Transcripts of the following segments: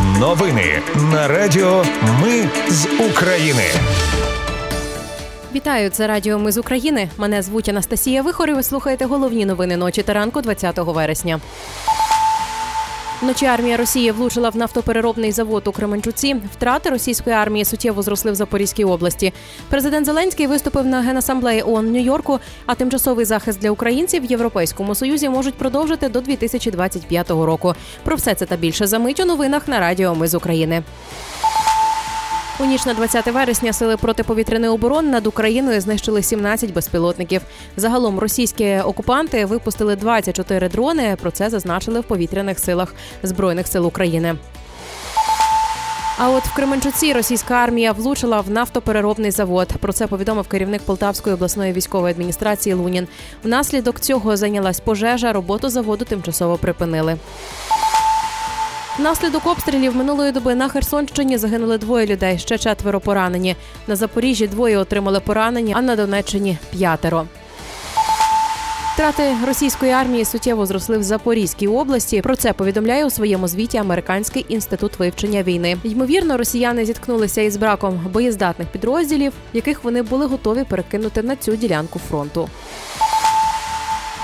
Новини на Радіо Ми з України. Вітаю, це Радіо Ми з України. Мене звуть Анастасія Вихор і Ви слухаєте головні новини ночі та ранку 20 вересня. Вночі армія Росії влучила в нафтопереробний завод у Кременчуці. Втрати російської армії суттєво зросли в Запорізькій області. Президент Зеленський виступив на генасамблеї ООН Нью-Йорку, а тимчасовий захист для українців в Європейському Союзі можуть продовжити до 2025 року. Про все це та більше за мить у новинах на Радіо Ми з України. У ніч на 20 вересня сили протиповітряної оборони над Україною знищили 17 безпілотників. Загалом російські окупанти випустили 24 дрони. Про це зазначили в повітряних силах збройних сил України. А от в Кременчуці російська армія влучила в нафтопереробний завод. Про це повідомив керівник Полтавської обласної військової адміністрації Лунін. Внаслідок цього зайнялась пожежа. Роботу заводу тимчасово припинили. Внаслідок обстрілів минулої доби на Херсонщині загинули двоє людей, ще четверо поранені. На Запоріжжі двоє отримали поранені, а на Донеччині п'ятеро. Втрати російської армії суттєво зросли в Запорізькій області. Про це повідомляє у своєму звіті Американський інститут вивчення війни. Ймовірно, росіяни зіткнулися із браком боєздатних підрозділів, яких вони були готові перекинути на цю ділянку фронту.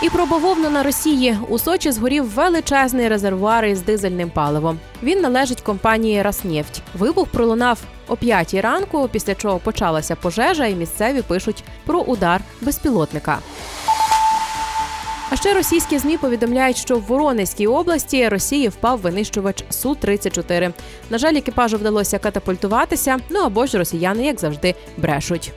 І про бавовну на Росії у Сочі згорів величезний резервуар із дизельним паливом. Він належить компанії Раснефть. Вибух пролунав о п'ятій ранку, після чого почалася пожежа, і місцеві пишуть про удар безпілотника. А ще російські змі повідомляють, що в Воронезькій області Росії впав винищувач су 34 На жаль, екіпажу вдалося катапультуватися. Ну або ж росіяни, як завжди, брешуть.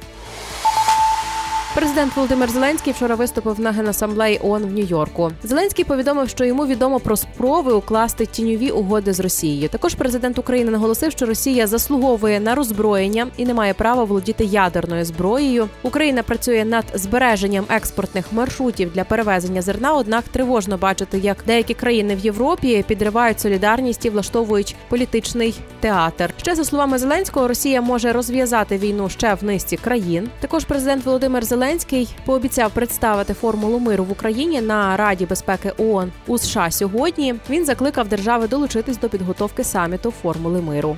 Президент Володимир Зеленський вчора виступив на генасамблеї ООН в Нью-Йорку. Зеленський повідомив, що йому відомо про спроби укласти тіньові угоди з Росією. Також президент України наголосив, що Росія заслуговує на роззброєння і не має права володіти ядерною зброєю. Україна працює над збереженням експортних маршрутів для перевезення зерна. Однак тривожно бачити, як деякі країни в Європі підривають солідарність і влаштовують політичний театр. Ще за словами Зеленського, Росія може розв'язати війну ще в низці країн. Також президент Володимир Зеленський Зеленський пообіцяв представити формулу миру в Україні на Раді безпеки ООН у США сьогодні. Він закликав держави долучитись до підготовки саміту формули миру.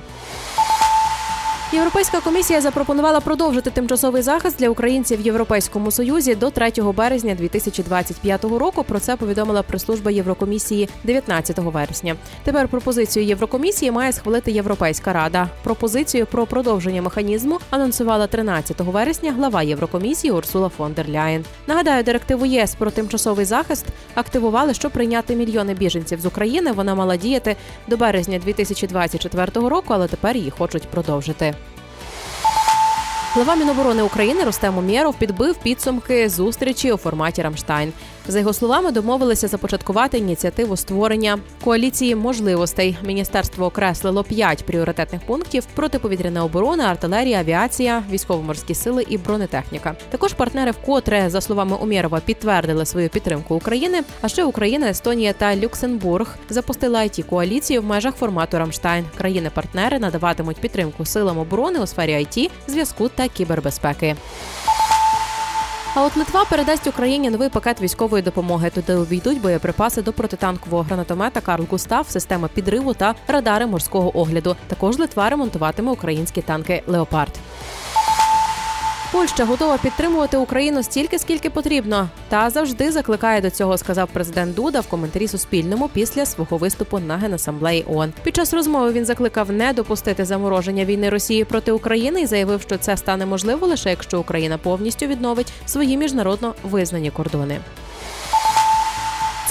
Європейська комісія запропонувала продовжити тимчасовий захист для українців в Європейському Союзі до 3 березня 2025 року. Про це повідомила прес-служба Єврокомісії 19 вересня. Тепер пропозицію Єврокомісії має схвалити Європейська рада. Пропозицію про продовження механізму анонсувала 13 вересня глава Єврокомісії Урсула фон дер Ляєн. Нагадаю, директиву ЄС про тимчасовий захист активували, щоб прийняти мільйони біженців з України. Вона мала діяти до березня 2024 року, але тепер її хочуть продовжити. Глава Міноборони України Рустем Умєров підбив підсумки зустрічі у форматі Рамштайн. За його словами, домовилися започаткувати ініціативу створення коаліції можливостей. Міністерство окреслило п'ять пріоритетних пунктів: протиповітряна оборона, артилерія, авіація, військово-морські сили і бронетехніка. Також партнери вкотре, за словами Умєрова, підтвердили свою підтримку України. А ще Україна, Естонія та Люксембург запустили it коаліцію в межах формату Рамштайн. Країни-партнери надаватимуть підтримку силам оборони у сфері IT, зв'язку та кібербезпеки. А от Литва передасть Україні новий пакет військової допомоги. Туди увійдуть боєприпаси до протитанкового гранатомета Карл Густав, система підриву та радари морського огляду. Також Литва ремонтуватиме українські танки Леопард. Польща готова підтримувати Україну стільки, скільки потрібно, та завжди закликає до цього, сказав президент Дуда в коментарі Суспільному після свого виступу на генасамблеї ООН. Під час розмови він закликав не допустити замороження війни Росії проти України і заявив, що це стане можливо лише якщо Україна повністю відновить свої міжнародно визнані кордони.